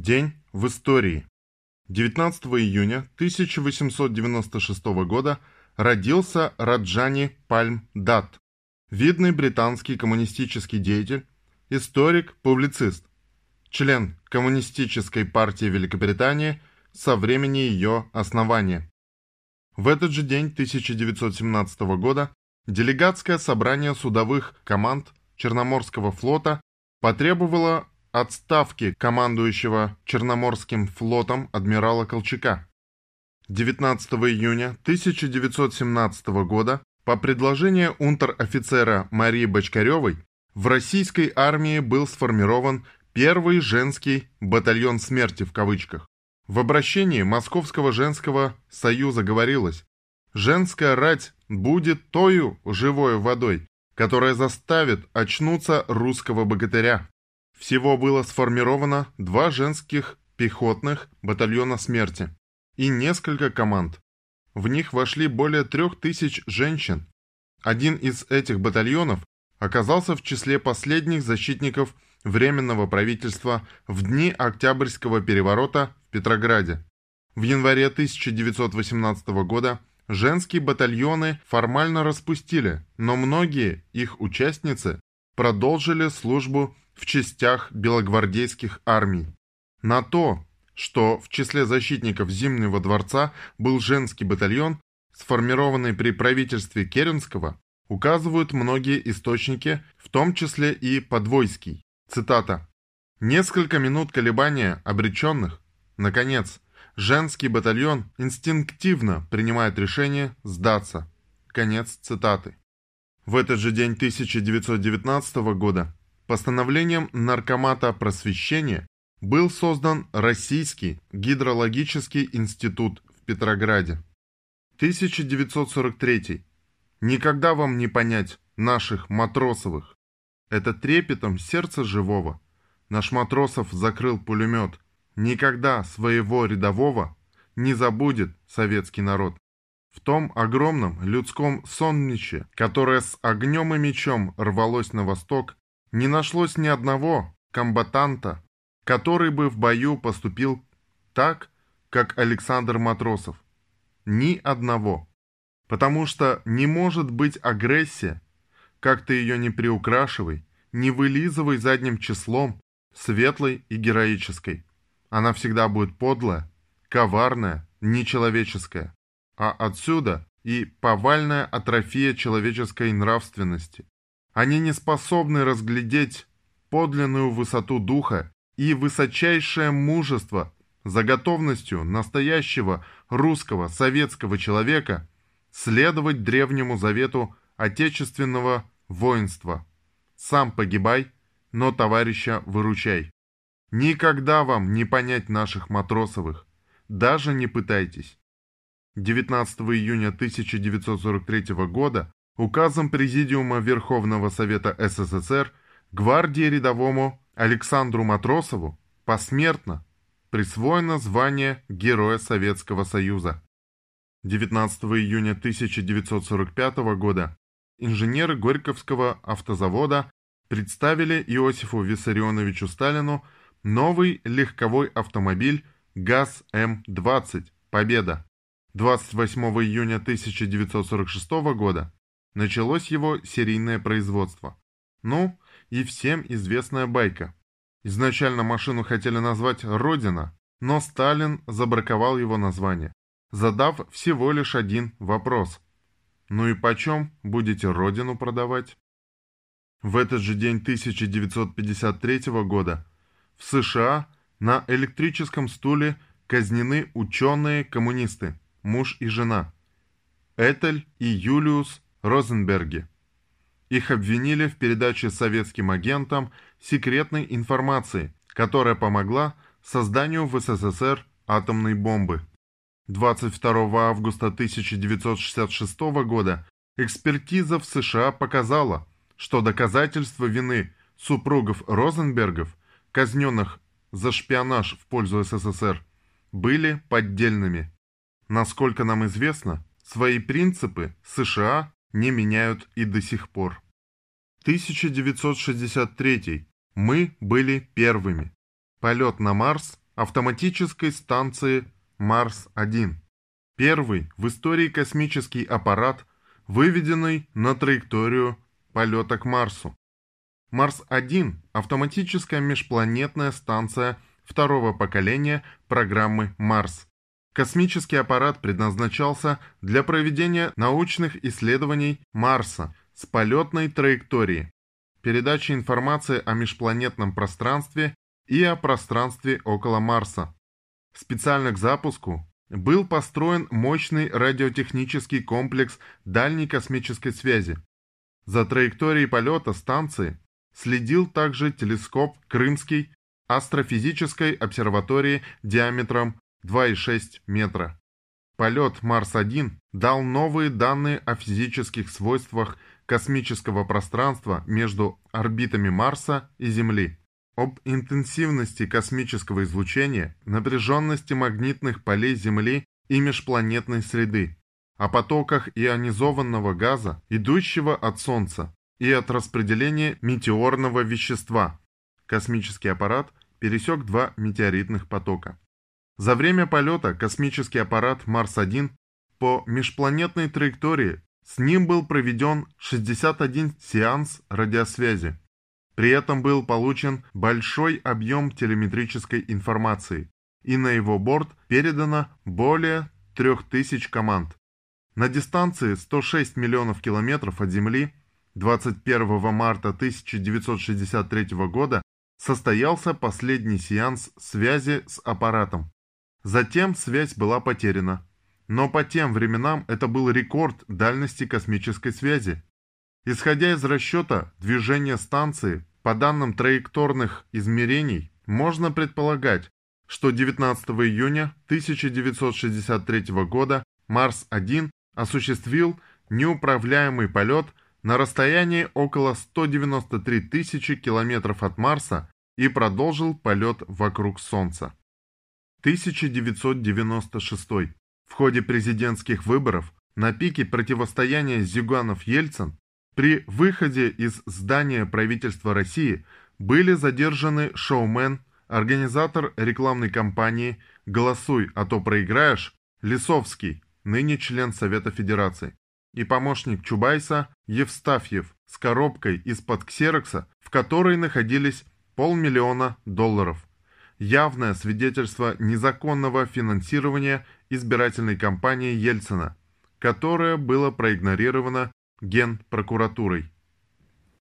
День в истории. 19 июня 1896 года родился Раджани Пальм Дат, видный британский коммунистический деятель, историк, публицист, член Коммунистической партии Великобритании со времени ее основания. В этот же день 1917 года делегатское собрание судовых команд Черноморского флота потребовало отставки командующего Черноморским флотом адмирала Колчака. 19 июня 1917 года по предложению унтер-офицера Марии Бочкаревой в российской армии был сформирован первый женский «батальон смерти» в кавычках. В обращении Московского женского союза говорилось «Женская рать будет тою живой водой, которая заставит очнуться русского богатыря». Всего было сформировано два женских пехотных батальона смерти и несколько команд. В них вошли более трех тысяч женщин. Один из этих батальонов оказался в числе последних защитников Временного правительства в дни Октябрьского переворота в Петрограде. В январе 1918 года женские батальоны формально распустили, но многие их участницы продолжили службу в частях белогвардейских армий. На то, что в числе защитников Зимнего дворца был женский батальон, сформированный при правительстве Керенского, указывают многие источники, в том числе и Подвойский. Цитата. «Несколько минут колебания обреченных. Наконец, женский батальон инстинктивно принимает решение сдаться». Конец цитаты. В этот же день 1919 года Постановлением Наркомата просвещения был создан Российский гидрологический институт в Петрограде. 1943. Никогда вам не понять наших матросовых. Это трепетом сердца живого. Наш матросов закрыл пулемет. Никогда своего рядового не забудет советский народ. В том огромном людском сонниче, которое с огнем и мечом рвалось на восток, не нашлось ни одного комбатанта, который бы в бою поступил так, как Александр Матросов. Ни одного. Потому что не может быть агрессия, как ты ее не приукрашивай, не вылизывай задним числом, светлой и героической. Она всегда будет подлая, коварная, нечеловеческая. А отсюда и повальная атрофия человеческой нравственности, они не способны разглядеть подлинную высоту духа и высочайшее мужество за готовностью настоящего русского советского человека следовать древнему завету отечественного воинства. Сам погибай, но товарища выручай. Никогда вам не понять наших матросовых, даже не пытайтесь. 19 июня 1943 года Указом Президиума Верховного Совета СССР гвардии рядовому Александру Матросову посмертно присвоено звание Героя Советского Союза. 19 июня 1945 года инженеры Горьковского автозавода представили Иосифу Виссарионовичу Сталину новый легковой автомобиль ГАЗ-М-20 «Победа». 28 июня 1946 года началось его серийное производство. Ну, и всем известная байка. Изначально машину хотели назвать «Родина», но Сталин забраковал его название, задав всего лишь один вопрос. Ну и почем будете Родину продавать? В этот же день 1953 года в США на электрическом стуле казнены ученые-коммунисты, муж и жена, Этель и Юлиус Розенберге. Их обвинили в передаче советским агентам секретной информации, которая помогла созданию в СССР атомной бомбы. 22 августа 1966 года экспертиза в США показала, что доказательства вины супругов Розенбергов, казненных за шпионаж в пользу СССР, были поддельными. Насколько нам известно, свои принципы США не меняют и до сих пор. 1963. Мы были первыми. Полет на Марс автоматической станции Марс-1. Первый в истории космический аппарат, выведенный на траекторию полета к Марсу. Марс-1 – автоматическая межпланетная станция второго поколения программы Марс. Космический аппарат предназначался для проведения научных исследований Марса с полетной траекторией, передачи информации о межпланетном пространстве и о пространстве около Марса. Специально к запуску был построен мощный радиотехнический комплекс дальней космической связи. За траекторией полета станции следил также телескоп Крымский астрофизической обсерватории диаметром 2,6 метра. Полет Марс-1 дал новые данные о физических свойствах космического пространства между орбитами Марса и Земли, об интенсивности космического излучения, напряженности магнитных полей Земли и межпланетной среды, о потоках ионизованного газа, идущего от Солнца, и от распределения метеорного вещества. Космический аппарат пересек два метеоритных потока. За время полета космический аппарат Марс-1 по межпланетной траектории с ним был проведен 61 сеанс радиосвязи. При этом был получен большой объем телеметрической информации, и на его борт передано более 3000 команд. На дистанции 106 миллионов километров от Земли 21 марта 1963 года состоялся последний сеанс связи с аппаратом. Затем связь была потеряна. Но по тем временам это был рекорд дальности космической связи. Исходя из расчета движения станции, по данным траекторных измерений, можно предполагать, что 19 июня 1963 года Марс-1 осуществил неуправляемый полет на расстоянии около 193 тысячи километров от Марса и продолжил полет вокруг Солнца. 1996. В ходе президентских выборов на пике противостояния Зюганов-Ельцин при выходе из здания правительства России были задержаны шоумен, организатор рекламной кампании «Голосуй, а то проиграешь» Лисовский, ныне член Совета Федерации, и помощник Чубайса Евстафьев с коробкой из-под ксерокса, в которой находились полмиллиона долларов явное свидетельство незаконного финансирования избирательной кампании Ельцина, которое было проигнорировано Генпрокуратурой.